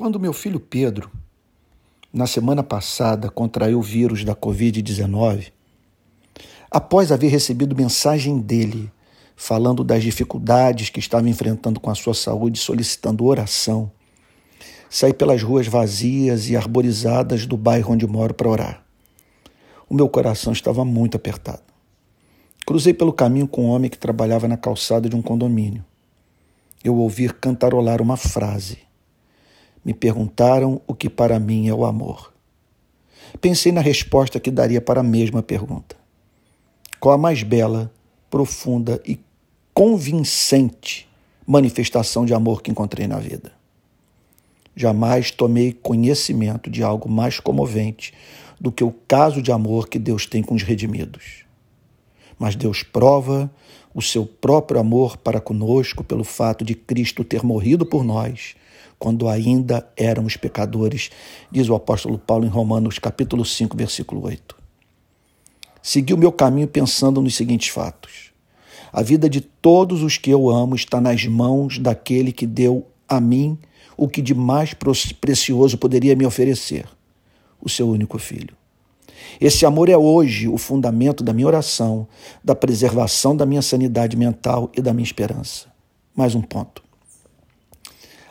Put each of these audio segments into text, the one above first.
Quando meu filho Pedro, na semana passada, contraiu o vírus da Covid-19, após haver recebido mensagem dele falando das dificuldades que estava enfrentando com a sua saúde, solicitando oração, saí pelas ruas vazias e arborizadas do bairro onde moro para orar. O meu coração estava muito apertado. Cruzei pelo caminho com um homem que trabalhava na calçada de um condomínio. Eu ouvi cantarolar uma frase me perguntaram o que para mim é o amor. Pensei na resposta que daria para a mesma pergunta. Qual a mais bela, profunda e convincente manifestação de amor que encontrei na vida? Jamais tomei conhecimento de algo mais comovente do que o caso de amor que Deus tem com os redimidos. Mas Deus prova o seu próprio amor para conosco pelo fato de Cristo ter morrido por nós quando ainda éramos pecadores, diz o apóstolo Paulo em Romanos capítulo 5, versículo 8. Segui o meu caminho pensando nos seguintes fatos. A vida de todos os que eu amo está nas mãos daquele que deu a mim o que de mais precioso poderia me oferecer, o seu único filho. Esse amor é hoje o fundamento da minha oração, da preservação da minha sanidade mental e da minha esperança. Mais um ponto.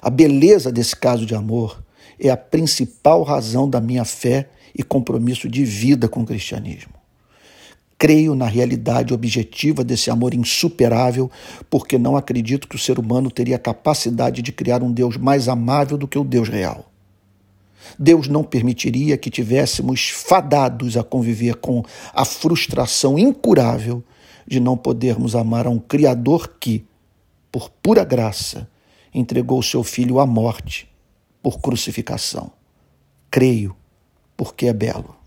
A beleza desse caso de amor é a principal razão da minha fé e compromisso de vida com o cristianismo. Creio na realidade objetiva desse amor insuperável, porque não acredito que o ser humano teria capacidade de criar um Deus mais amável do que o Deus real. Deus não permitiria que tivéssemos fadados a conviver com a frustração incurável de não podermos amar a um Criador que, por pura graça, entregou seu filho à morte por crucificação. Creio, porque é belo.